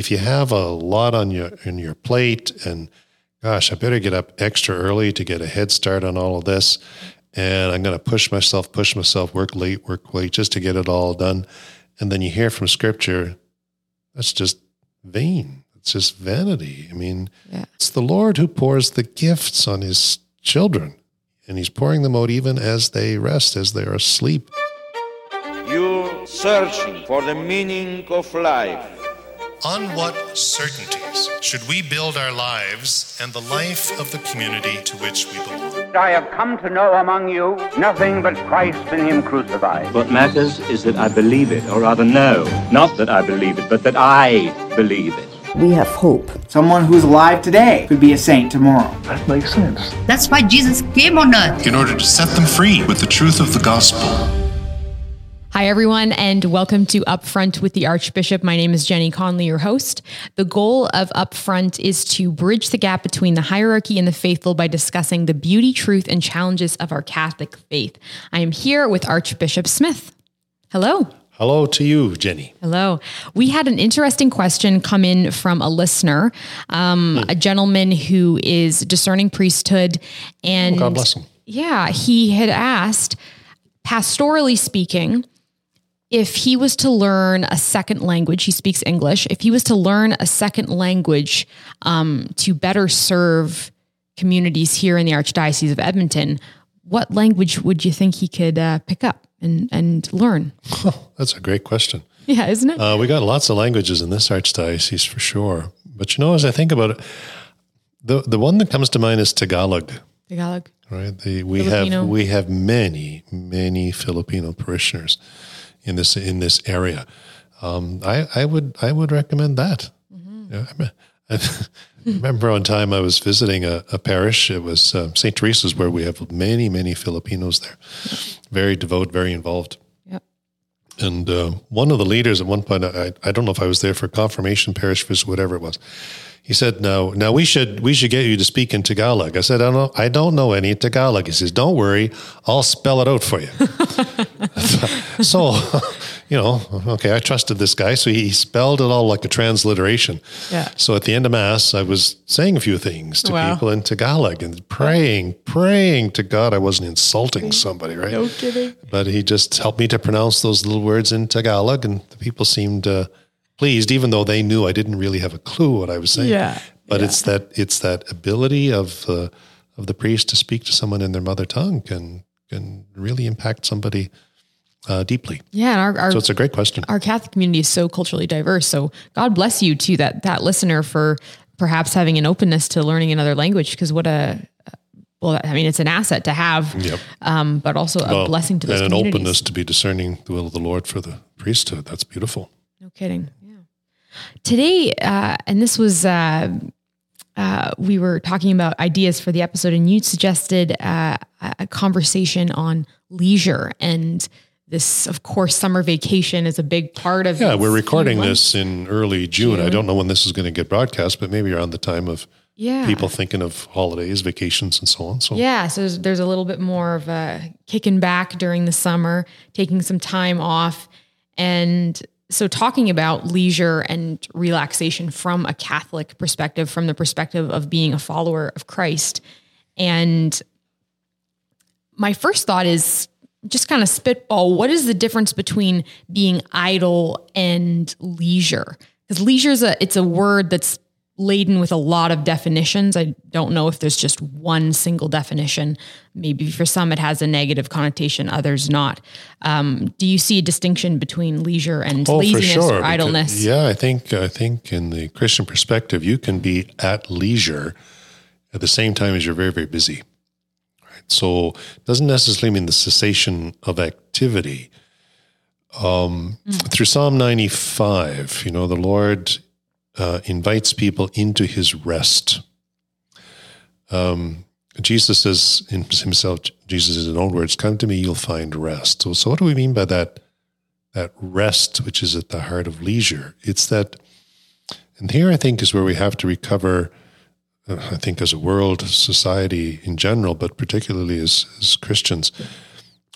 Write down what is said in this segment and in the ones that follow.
if you have a lot on your on your plate and gosh, I better get up extra early to get a head start on all of this. And I'm going to push myself, push myself, work late, work late just to get it all done. And then you hear from scripture, that's just vain. It's just vanity. I mean, Yeah. it's the Lord who pours the gifts on his children, and he's pouring them out even as they rest, as they are asleep. You're searching for the meaning of life. On what certainties should we build our lives and the life of the community to which we belong? I have come to know among you nothing but Christ and Him crucified. What matters is that I believe it, or rather, no, not that I believe it, but that I believe it. We have hope. Someone who's alive today could be a saint tomorrow. That makes sense. That's why Jesus came on earth. In order to set them free with the truth of the gospel. Hi, everyone, and welcome to Upfront with the Archbishop. My name is Jenny Connelly, your host. The goal of Upfront is to bridge the gap between the hierarchy and the faithful by discussing the beauty, truth, and challenges of our Catholic faith. I am here with Archbishop Smith. Hello. Hello to you, Jenny. Hello. We had an interesting question come in from a listener, um, a gentleman who is discerning priesthood, and God bless him. yeah, he had asked, pastorally speaking, if he was to learn a second language, he speaks English. If he was to learn a second language um, to better serve communities here in the Archdiocese of Edmonton, what language would you think he could uh, pick up and, and learn? That's a great question. Yeah, isn't it? Uh, we got lots of languages in this archdiocese for sure. But you know, as I think about it, the the one that comes to mind is Tagalog. Tagalog. Right? The, we Filipino. have we have many many Filipino parishioners in this in this area. Um, I I would I would recommend that. Yeah, I, I remember one time I was visiting a, a parish. It was uh, St. Teresa's, where we have many many Filipinos there, very devout, very involved. Yep. And uh, one of the leaders at one point, I, I don't know if I was there for confirmation, parish visit, whatever it was. He said, "No, now we should we should get you to speak in Tagalog." I said, "I don't know, I don't know any Tagalog." He says, "Don't worry, I'll spell it out for you." so, you know, okay, I trusted this guy, so he spelled it all like a transliteration. Yeah. So at the end of mass, I was saying a few things to Wow. people in Tagalog and praying, praying to God I wasn't insulting somebody, right? No kidding. but he just helped me to pronounce those little words in Tagalog, and the people seemed uh, pleased, even though they knew I didn't really have a clue what I was saying. Yeah, But yeah. it's that it's that ability of uh, of the priest to speak to someone in their mother tongue can can really impact somebody uh, deeply. Yeah, and our, our So it's a great question. our Catholic community is so culturally diverse. So God bless you to that that listener for perhaps having an openness to learning another language. Because what a well, I mean, it's an asset to have, Yep. um, but also a Well, blessing to those and an openness to be discerning the will of the Lord for the priesthood. That's beautiful. No kidding. Today, uh, and this was, uh, uh, we were talking about ideas for the episode, and you suggested uh, a conversation on leisure. And this, of course, summer vacation is a big part of Yeah, we're recording this in early June. I don't know when this is going to get broadcast, but maybe around the time of Yeah. people thinking of holidays, vacations, and so on. So Yeah, so there's, there's a little bit more of a kicking back during the summer, taking some time off. And so talking about leisure and relaxation from a Catholic perspective, from the perspective of being a follower of Christ. And my first thought is just kind of spitball what is the difference between being idle and leisure? Because leisure is a it's a word that's laden with a lot of definitions. I don't know if there's just one single definition. Maybe for some it has a negative connotation, others not. Um, do you see a distinction between leisure and Oh, laziness or because- idleness? yeah, I think I think in the Christian perspective, you can be at leisure at the same time as you're very very busy. Right. So it doesn't necessarily mean the cessation of activity. Um, Through Psalm 95, you know, the Lord uh, invites people into His rest. Um, Jesus says in himself, Jesus in his own words, "Come to me, you'll find rest." So, so what do we mean by that? that rest which is at the heart of leisure. It's that, and here I think is where we have to recover. uh, I think as a world, society in general, but particularly as, as Christians,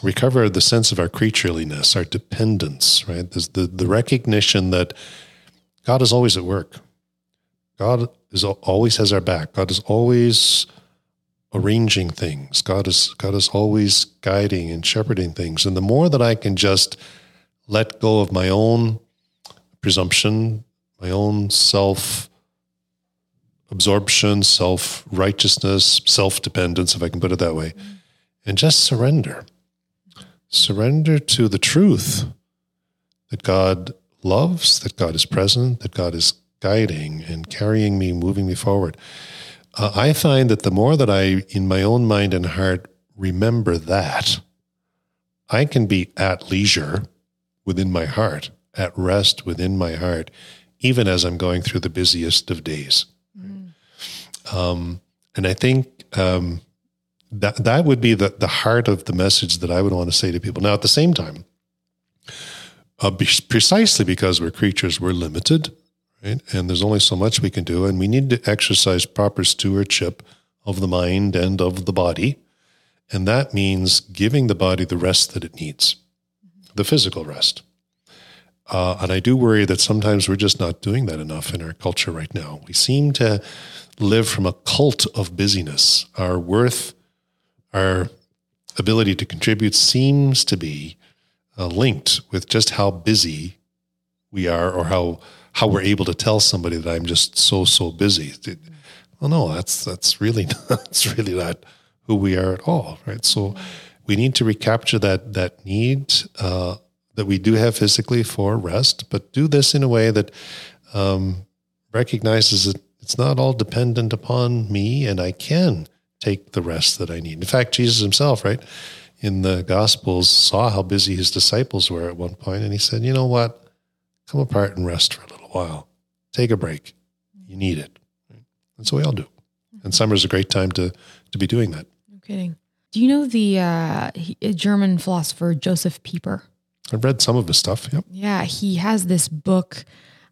recover the sense of our creatureliness, our dependence. Right, There's the the recognition that God is always at work. God is always has our back. God is always arranging things. God is God is always guiding and shepherding things. And the more that I can just let go of my own presumption, my own self absorption, self righteousness, self dependence, if I can put it that way, and just surrender. Surrender to the truth that God loves, that God is present, that God is guiding and carrying me, moving me forward. Uh, I find that the more that I, in my own mind and heart, remember that, I can be at leisure within my heart, at rest within my heart, even as I'm going through the busiest of days. Um, and I think um, that that would be the, the heart of the message that I would want to say to people. Now, at the same time, uh, be, precisely because we're creatures, we're limited, right? And there's only so much we can do, and we need to exercise proper stewardship of the mind and of the body. And that means giving the body the rest that it needs, the physical rest. Uh, and I do worry that sometimes we're just not doing that enough in our culture right now. We seem to live from a cult of busyness. Our worth, our ability to contribute seems to be uh, linked with just how busy we are or how how we're able to tell somebody that I'm just so so busy. It- well, no, that's that's really that's really not who we are at all, right? So we need to recapture that that need uh, that we do have physically for rest, but do this in a way that um, recognizes that it's not all dependent upon me, and I can take the rest that I need. In fact, Jesus Himself, right, in the Gospels, saw how busy His disciples were at one point, and He said, "You know what? Come apart and rest for a little while. Take a break. You need it." And so we all do. And summer's a great time to to be doing that. No kidding. Do you know the uh, German philosopher Joseph Pieper? I've read some of his stuff. Yep. Yeah, he has this book.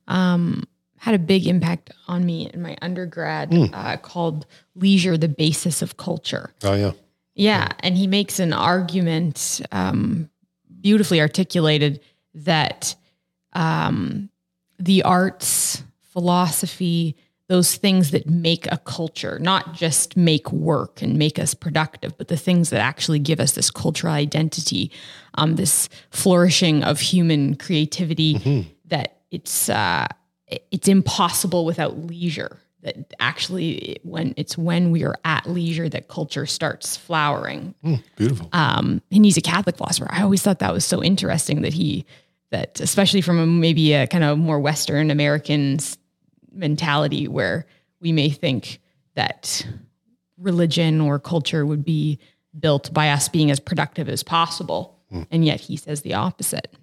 Um, had a big impact on me in my undergrad uh, called "Leisure: The Basis of Culture." Oh yeah. Yeah, and he makes an argument, um, beautifully articulated, that um, the arts, philosophy, those things that make a culture, not just make work and make us productive, but the things that actually give us this cultural identity, um, this flourishing of human creativity, that it's uh, it's impossible without leisure. That actually, when it's when we are at leisure that culture starts flowering Beautiful. um, and he's a Catholic philosopher. I always thought that was so interesting that he, that especially from a, maybe a kind of more Western American mentality where we may think that religion or culture would be built by us being as productive as possible. And yet he says the opposite.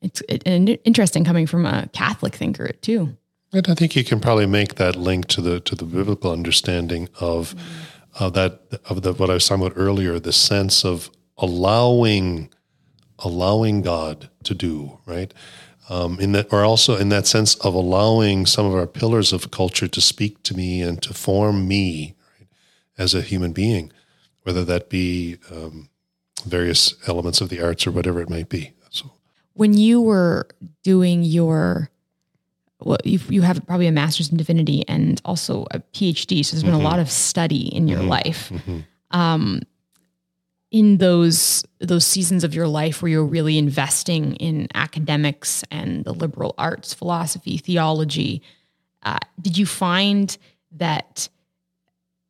It's it, and interesting coming from a Catholic thinker too. And I think you can probably make that link to the to the biblical understanding of of that of the what I was talking about earlier, the sense of allowing allowing God to do right. Um, in that, or also in that sense of allowing some of our pillars of culture to speak to me and to form me right, as a human being, whether that be um, various elements of the arts or whatever it might be. So, when you were doing your well, you, you have probably a master's in divinity and also a PhD. So there's been a lot of study in your life. Um, in those those seasons of your life where you're really investing in academics and the liberal arts, philosophy, theology, uh, did you find that?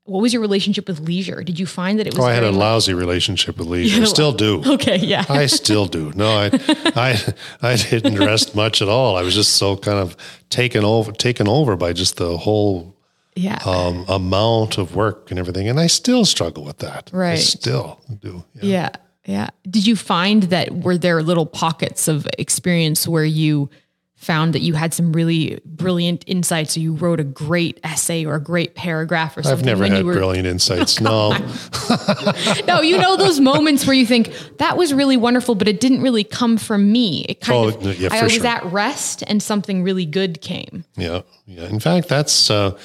What was your relationship with leisure? Did you find that it was? oh, I had a lousy relationship with leisure. I a still do. Okay, yeah. I still do. No, I, I, I didn't rest much at all. I was just so kind of taken over, taken over by just the whole yeah. um, amount of work and everything, and I still struggle with that. I Right. still do. Yeah. Yeah. Yeah. Did you find that were there little pockets of experience where you found that you had some really brilliant insights you wrote a great essay or a great paragraph or something? I've never had were, brilliant insights. no, No, you know those moments where you think that was really wonderful, but it didn't really come from me. It kind Oh, of yeah, I was sure. at rest and something really good came. yeah, yeah. In fact, that's uh,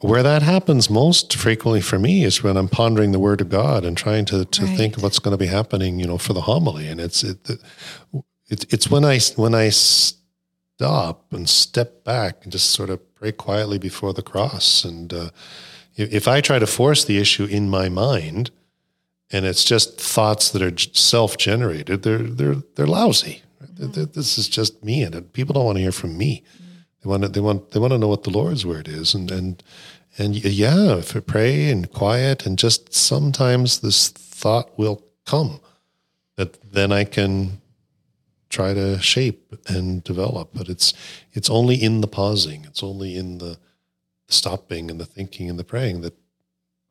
where that happens most frequently for me is when I'm pondering the Word of God and trying to to think of what's going to be happening, you know, for the homily. And it's it, it it's it's when I when I stop and step back and just sort of pray quietly before the cross. And uh, if, if I try to force the issue in my mind, and it's just thoughts that are self-generated, they're they're they're lousy. Mm-hmm. This is just me, and people don't want to hear from me. Mm-hmm. They want to they want they want to know what the Lord's word is, and and and yeah, if I pray and quiet, and just sometimes this thought will come that then I can try to shape and develop. But it's it's only in the pausing, it's only in the stopping and the thinking and the praying that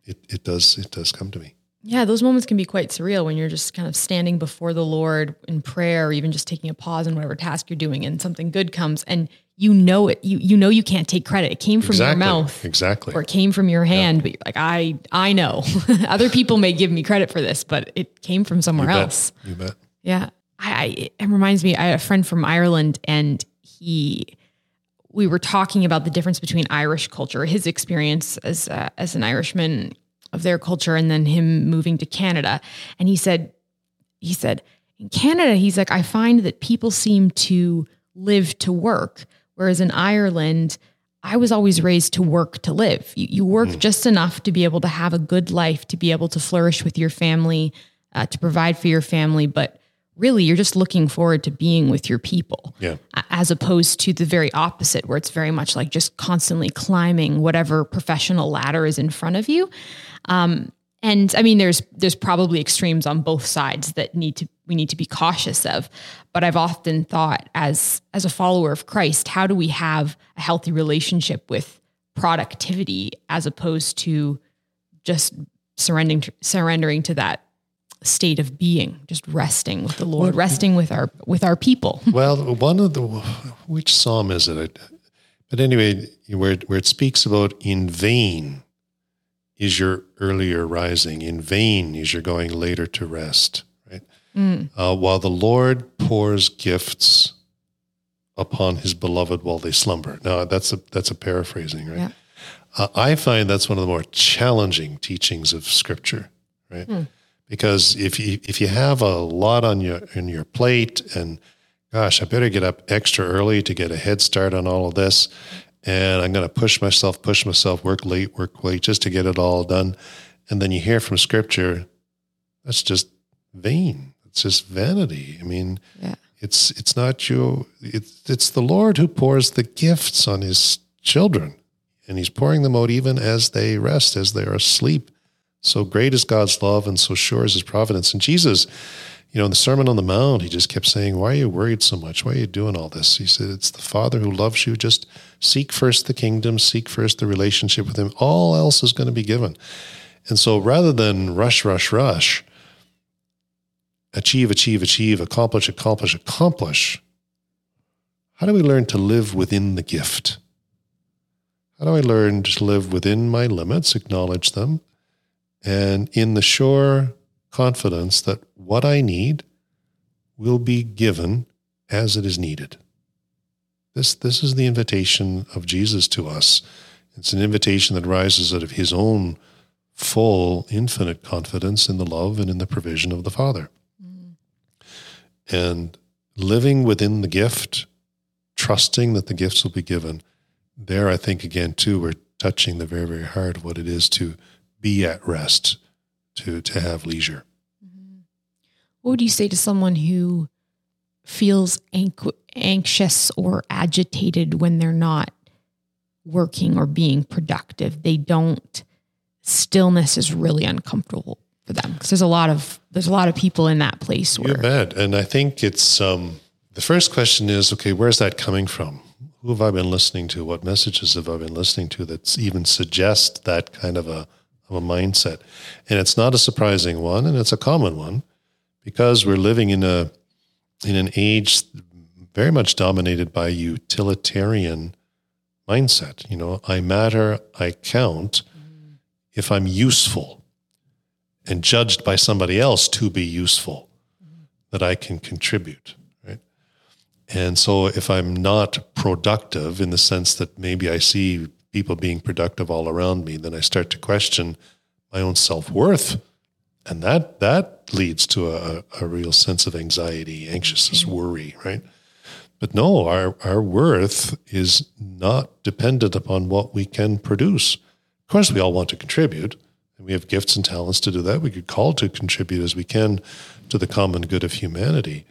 it, it does it does come to me. Yeah, those moments can be quite surreal when you're just kind of standing before the Lord in prayer, or even just taking a pause in whatever task you're doing, and something good comes, and you know it. You you know you can't take credit. It came from exactly. your mouth, exactly, or it came from your hand. Yeah. But you're like, I I know. Other people may give me credit for this, but it came from somewhere you else. You bet. Yeah, I, I it reminds me. I had a friend from Ireland, and he we were talking about the difference between Irish culture, his experience as uh, as an Irishman of their culture and then him moving to Canada. And he said, he said, in Canada, he's like, I find that people seem to live to work. Whereas in Ireland, I was always raised to work to live. You, you work mm. just enough to be able to have a good life, to be able to flourish with your family, uh, to provide for your family. But really you're just looking forward to being with your people yeah. as opposed to the very opposite where it's very much like just constantly climbing whatever professional ladder is in front of you um, and i mean there's there's probably extremes on both sides that need to we need to be cautious of but i've often thought as as a follower of christ how do we have a healthy relationship with productivity as opposed to just surrendering surrendering to that state of being, just resting with the Lord, resting with our with our people. well, one of the which psalm is it? But anyway, where where it speaks about in vain is your earlier rising, in vain is your going later to rest, right? Mm. Uh, while the Lord pours gifts upon His beloved while they slumber. Now that's a that's a paraphrasing, right? Yeah. Uh, I find that's one of the more challenging teachings of Scripture, right? Mm because if you if you have a lot on your in your plate and gosh, I better get up extra early to get a head start on all of this, and I'm going to push myself, push myself, work late, work late just to get it all done, and then you hear from Scripture, that's just vain. It's just vanity. I mean, yeah. it's it's not you. It's it's the Lord who pours the gifts on His children, and He's pouring them out even as they rest, as they are asleep. So great is God's love and so sure is his providence. And Jesus, you know, in the Sermon on the Mount, he just kept saying, Why are you worried so much? Why are you doing all this? He said, It's the Father who loves you. Just seek first the kingdom, seek first the relationship with him. All else is going to be given. And so rather than rush, rush, rush, achieve, achieve, achieve, accomplish, accomplish, accomplish, how do we learn to live within the gift? How do I learn to live within my limits, acknowledge them, and in the sure confidence that what I need will be given as it is needed. This, this is the invitation of Jesus to us. It's an invitation that rises out of his own full, infinite confidence in the love and in the provision of the Father. Mm. And living within the gift, trusting that the gifts will be given, there I think again too, we're touching the very, very heart of what it is to be at rest, to to have leisure. Mm-hmm. What would you say to someone who feels anxious or agitated when they're not working or being productive? They don't. Stillness is really uncomfortable for them because there's a lot of there's a lot of people in that place. Where, you bet, and I think it's um, the first question is okay. Where's that coming from? Who have I been listening to? What messages have I been listening to that even suggest that kind of a of a mindset. And it's not a surprising one, and it's a common one because we're living in a in an age very much dominated by utilitarian mindset. You know, I matter, I count if I'm useful and judged by somebody else to be useful, that I can contribute. Right. And so if I'm not productive in the sense that maybe I see people being productive all around me, then I start to question my own self worth. And that that leads to a, a real sense of anxiety, anxiousness, mm-hmm. worry, right? But no, our, our worth is not dependent upon what we can produce. Of course, we all want to contribute, and we have gifts and talents to do that. We could call to contribute as we can to the common good of humanity.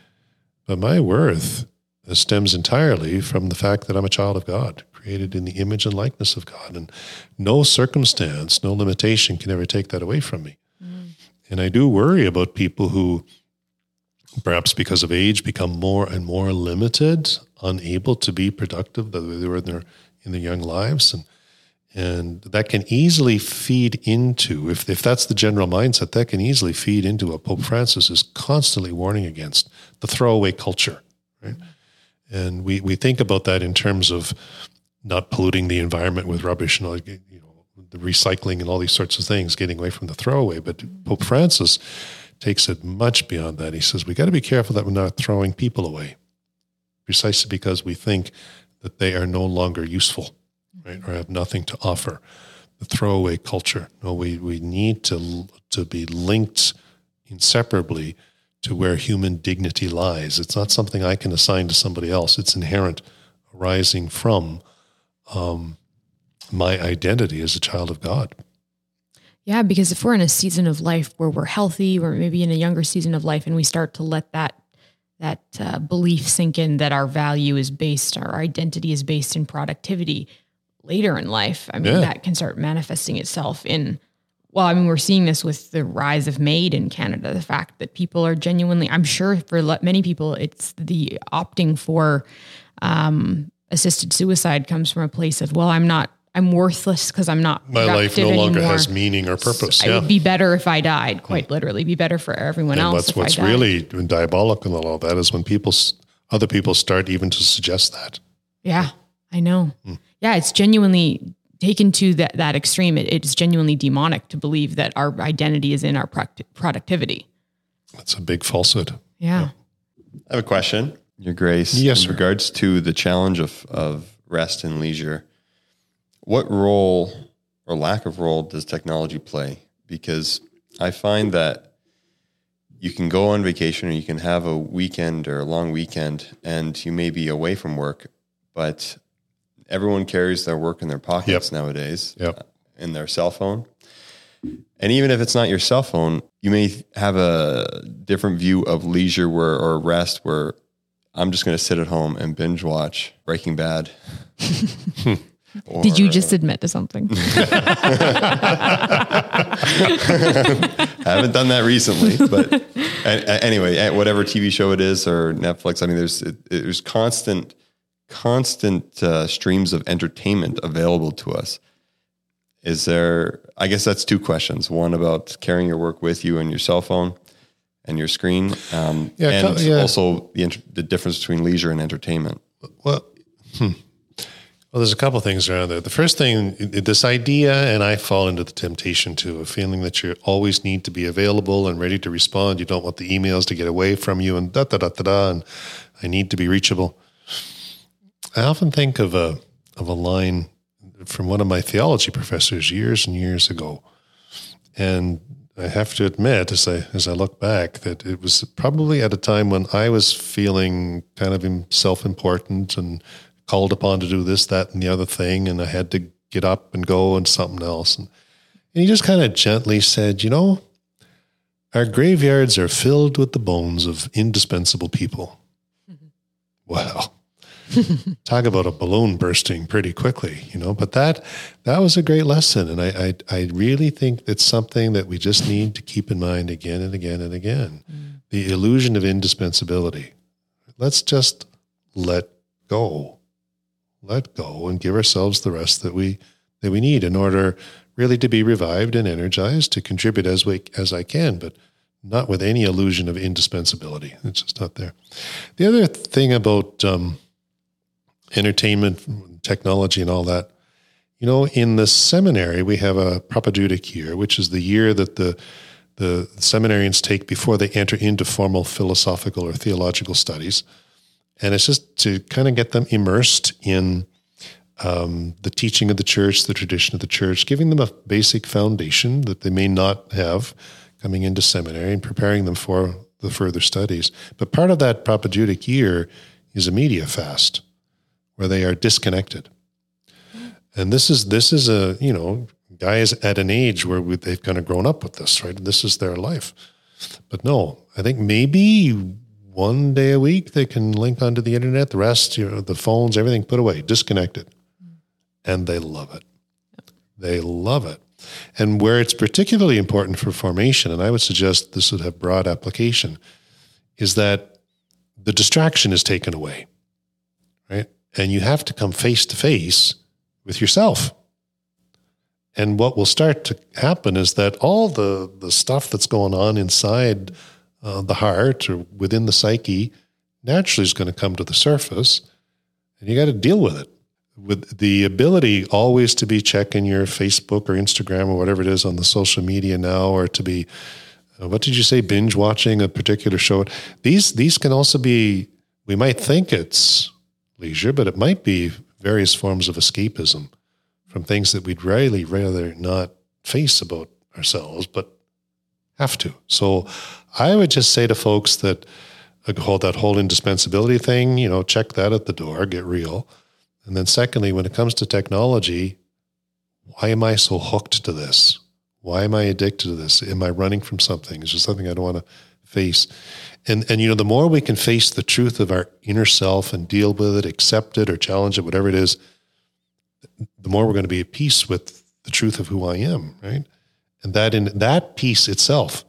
But my worth stems entirely from the fact that I'm a child of God, created in the image and likeness of God. And no circumstance, no limitation can ever take that away from me. Mm. And I do worry about people who, perhaps because of age, become more and more limited, unable to be productive the way they were in their in their young lives, and and that can easily feed into if if that's the general mindset, that can easily feed into what Pope Francis is constantly warning against the throwaway culture, right? Mm-hmm. And we we think about that in terms of not polluting the environment with rubbish and all, you know the recycling and all these sorts of things, getting away from the throwaway. But Pope Francis takes it much beyond that. He says we got to be careful that we're not throwing people away, precisely because we think that they are no longer useful, right, or have nothing to offer. The throwaway culture. No, we we need to to be linked inseparably to where human dignity lies. It's not something I can assign to somebody else. It's inherent, arising from um, my identity as a child of God. Yeah, because if we're in a season of life where we're healthy, or maybe in a younger season of life, and we start to let that that uh, belief sink in that our value is based, our identity is based in productivity, later in life, I mean, Yeah. that can start manifesting itself in. Well, I mean, we're seeing this with the rise of MAID in Canada. The fact that people are genuinely, I'm sure for many people, it's the opting for um, assisted suicide comes from a place of, well, I'm not, I'm worthless because I'm not. My life no productive longer has meaning or purpose. It yeah. would be better if I died, quite literally, be better for everyone and else. what's if what's I died. really diabolical in all that is when people, other people start even to suggest that. Yeah, I know. Hmm. Yeah, it's genuinely taken to that that extreme. It, it's genuinely demonic to believe that our identity is in our product- productivity. That's a big falsehood. Yeah. I have a question, Your Grace. Yes, in sir. regards to the challenge of, of rest and leisure, what role or lack of role does technology play? Because I find that you can go on vacation or you can have a weekend or a long weekend and you may be away from work, but everyone carries their work in their pockets nowadays Yep. Uh, in their cell phone. And even if it's not your cell phone, you may have a different view of leisure where or rest where I'm just going to sit at home and binge watch Breaking Bad. Did you Or, just admit to something? I haven't done that recently, but a- anyway, whatever TV show it is or Netflix, I mean, there's it, there's constant, constant uh, streams of entertainment available to us. Is there? I guess that's two questions. One about carrying your work with you and your cell phone and your screen, um, Yeah, and yeah. also the enter- the difference between leisure and entertainment. Well, hmm. well, there's a couple things around there. The first thing, this idea, and I fall into the temptation too, of feeling that you always need to be available and ready to respond. You don't want the emails to get away from you, and da da da da da. And I need to be reachable. I often think of a of a line from one of my theology professors years and years ago, and I have to admit, as I as I look back, that it was probably at a time when I was feeling kind of self important and called upon to do this, that, and the other thing, and I had to get up and go and something else. And, and he just kind of gently said, "You know, our graveyards are filled with the bones of indispensable people." Mm-hmm. Wow. Talk about a balloon bursting pretty quickly, you know. But that that was a great lesson, and I I, I really think it's something that we just need to keep in mind again and again and again. The illusion of indispensability. Let's just let go, let go, and give ourselves the rest that we that we need in order really to be revived and energized to contribute as we as I can, but not with any illusion of indispensability. It's just not there. The other thing about um, entertainment, technology, and all that, you know, in the seminary we have a propedeutic year, which is the year that the the seminarians take before they enter into formal philosophical or theological studies, and it's just to kind of get them immersed in um, the teaching of the church, the tradition of the church, giving them a basic foundation that they may not have coming into seminary and preparing them for the further studies. But part of that propedeutic year is a media fast where they are disconnected. And this is this is a you know guys at an age where we, they've kind of grown up with this, right? This is their life. But no, I think maybe one day a week they can link onto the internet. The rest, you know, the phones, everything put away, disconnected, and they love it. They love it. And where it's particularly important for formation, and I would suggest this would have broad application, is that the distraction is taken away? And you have to come face to face with yourself. And what will start to happen is that all the, the stuff that's going on inside uh, the heart or within the psyche naturally is going to come to the surface, and you got to deal with it. With the ability always to be checking your Facebook or Instagram or whatever it is on the social media now, or to be uh, what did you say binge watching a particular show these these can also be we might think it's leisure but it might be various forms of escapism from things that we'd really rather not face about ourselves but have to so i would just say to folks that uh, hold that whole indispensability thing you know check that at the door get real and then secondly when it comes to technology why am i so hooked to this why am I addicted to this? Am I running from something? Is there something I don't want to face? And and you know, the more we can face the truth of our inner self and deal with it, accept it or challenge it, whatever it is, the more we're going to be at peace with the truth of who I am, right? And that in that peace itself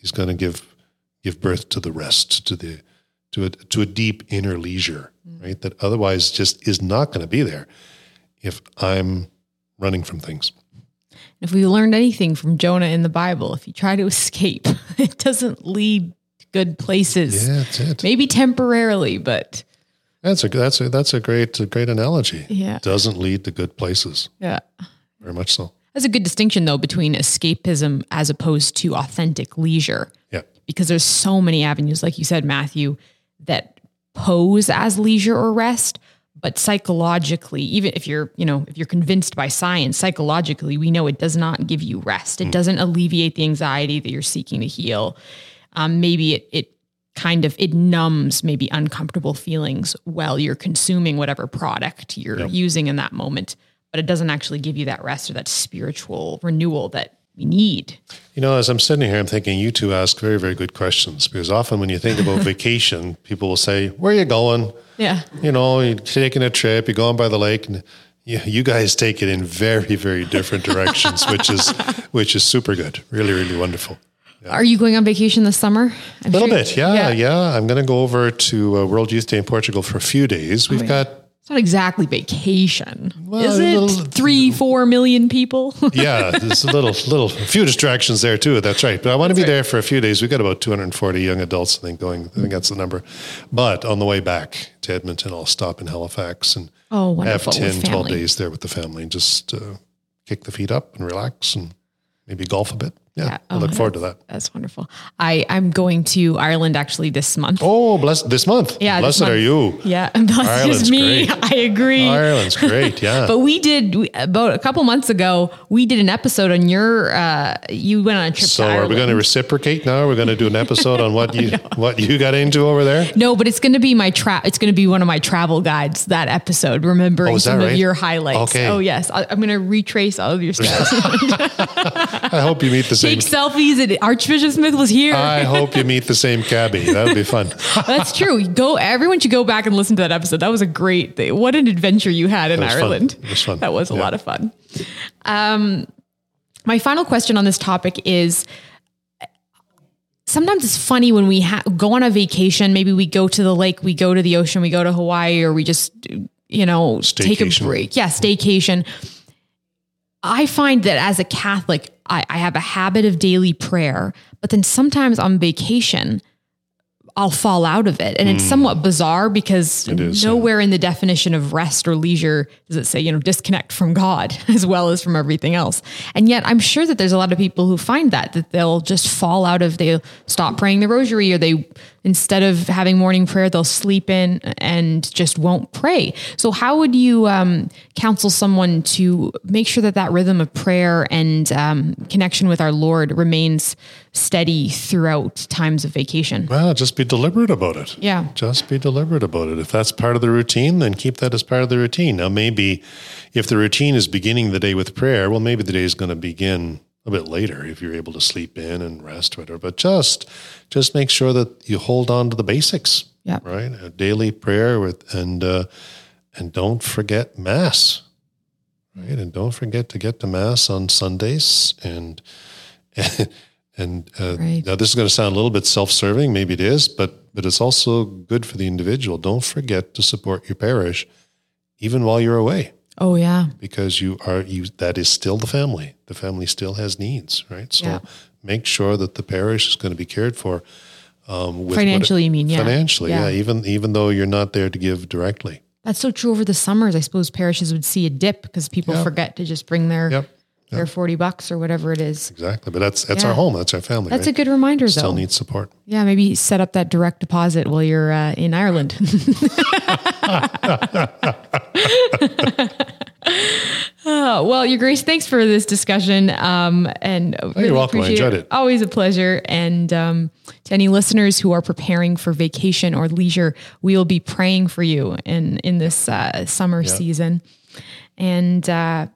is going to give give birth to the rest, to the to a to a deep inner leisure, mm. right? That otherwise just is not going to be there if I'm running from things. If we learned anything from Jonah in the Bible, if you try to escape, it doesn't lead good places. Yeah, that's it. Maybe temporarily, but That's a that's a that's a great a great analogy. Yeah. doesn't lead to good places. yeah. Very much so. That's a good distinction though between escapism as opposed to authentic leisure. Yeah. Because there's so many avenues, like you said, Matthew, that pose as leisure or rest, but psychologically, even if you're, you know, if you're convinced by science, psychologically, we know it does not give you rest. It mm. doesn't alleviate the anxiety that you're seeking to heal. Um, maybe it it kind of it numbs maybe uncomfortable feelings while you're consuming whatever product you're using in that moment, but it doesn't actually give you that rest or that spiritual renewal that we need. You know, as I'm sitting here, I'm thinking you two ask very very good questions because often when you think about vacation, people will say, "Where are you going?" Yeah. You know, you're taking a trip, you're going by the lake, and you, you guys take it in very very different directions, which is which is super good, really really wonderful. Are you going on vacation this summer? A I'm little sure- bit, yeah, yeah. I'm going to go over to uh, World Youth Day in Portugal for a few days. We've got It's not exactly vacation, is it? little- Three, four million people. yeah, there's a little, little, a few distractions there too. That's right. But I want to be there for a few days. We've got about 240 young adults, I think, going. I think that's the number. But on the way back to Edmonton, I'll stop in Halifax and Oh, have 10, with 12 days there with the family and just uh, kick the feet up and relax and maybe golf a bit. Yeah, Yeah. I Oh, look forward to that. That's wonderful. I I'm going to Ireland actually this month. Oh, bless this month. yeah, this blessed are you. Yeah, blessed Ireland's is me. great. I agree. Ireland's great. Yeah. But we did we, about a couple months ago. We did an episode on your. Uh, you went on a trip. so are we going to reciprocate now? We're going to do an episode on what you what you got into over there. No, but it's going to be my tra- It's going to be one of my travel guides. That episode, remembering Oh, some right? of your highlights. Okay. Oh yes, I, I'm going to retrace all of your steps. I hope you meet the same. Take selfies. And Archbishop Smith was here. I hope you meet the same cabbie. That would be fun. That's true. Go. Everyone should go back and listen to that episode. That was a great. Thing. What an adventure you had in was fun. Ireland. It was fun. That was a Yeah. lot of fun. Um, my final question on this topic is. Sometimes it's funny when we ha- go on a vacation. Maybe we go to the lake, we go to the ocean, we go to Hawaii, or we just, you know, take a break. Yeah, staycation. I find that as a Catholic, I, I have a habit of daily prayer, but then sometimes on vacation, I'll fall out of it. And it's somewhat bizarre because Hmm. is, yeah. nowhere in the definition of rest or leisure does it say, you know, disconnect from God as well as from everything else. And yet I'm sure that there's a lot of people who find that, that they'll just fall out of, they'll stop praying the rosary or they, instead of having morning prayer, they'll sleep in and just won't pray. So how would you um, counsel someone to make sure that that rhythm of prayer and um, connection with our Lord remains steady throughout times of vacation? Well, just be be deliberate about it. Yeah. Just be deliberate about it. If that's part of the routine, then keep that as part of the routine. Now, maybe if the routine is beginning the day with prayer, well, maybe the day is going to begin a bit later if you're able to sleep in and rest, whatever. But just, just make sure that you hold on to the basics. Yeah. Right. A daily prayer with, and, uh, and don't forget mass. Right. And don't forget to get to mass on Sundays and, and and uh, Right. now this is going to sound a little bit self-serving, maybe it is, but but it's also good for the individual. Don't forget to support your parish, even while you're away, Oh yeah. because you are you. That is still the family. The family still has needs, right? So Yeah. make sure that the parish is going to be cared for. Um, with Financially, you mean, yeah. Financially, Yeah. yeah. Even even though you're not there to give directly. That's so true over the summers. I suppose parishes would see a dip because people Yeah. forget to just bring their Yep. Their 40 bucks or whatever it is. Exactly, but that's that's Yeah. our home. That's our family. That's right? a good reminder Still though. needs support. Yeah, maybe set up that direct deposit while you're uh, in Ireland. Oh, well, Your Grace, thanks for this discussion. Um, and really welcome. I appreciate enjoyed it. Always a pleasure. And um, to any listeners who are preparing for vacation or leisure, we will be praying for you in in this uh, summer season. And uh,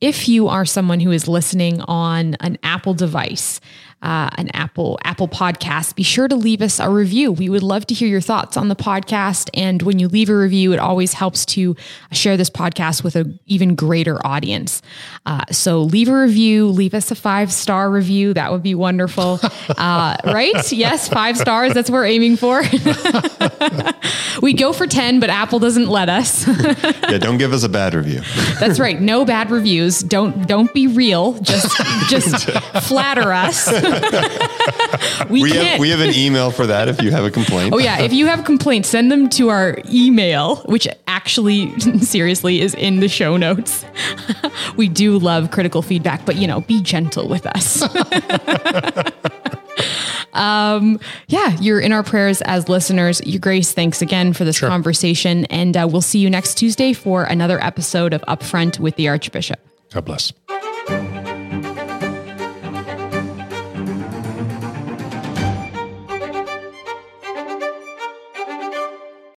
if you are someone who is listening on an Apple device, uh, an Apple Apple podcast, be sure to leave us a review. We would love to hear your thoughts on the podcast. And when you leave a review, it always helps to share this podcast with an even greater audience. Uh, so leave a review, leave us a five star review. That would be wonderful. Uh, right? Yes, five stars. That's what we're aiming for. we go for 10, but Apple doesn't let us. Yeah, don't give us a bad review. That's right. No bad reviews. Don't don't be real. Just just flatter us. we, We can't. have we have an email for that if you have a complaint. oh yeah, if you have complaints, send them to our email, which actually seriously is in the show notes. we do love critical feedback, but you know, be gentle with us. um, yeah, you're in our prayers as listeners. Your Grace, thanks again for this conversation, and uh, we'll see you next Tuesday for another episode of Upfront with the Archbishop. God bless.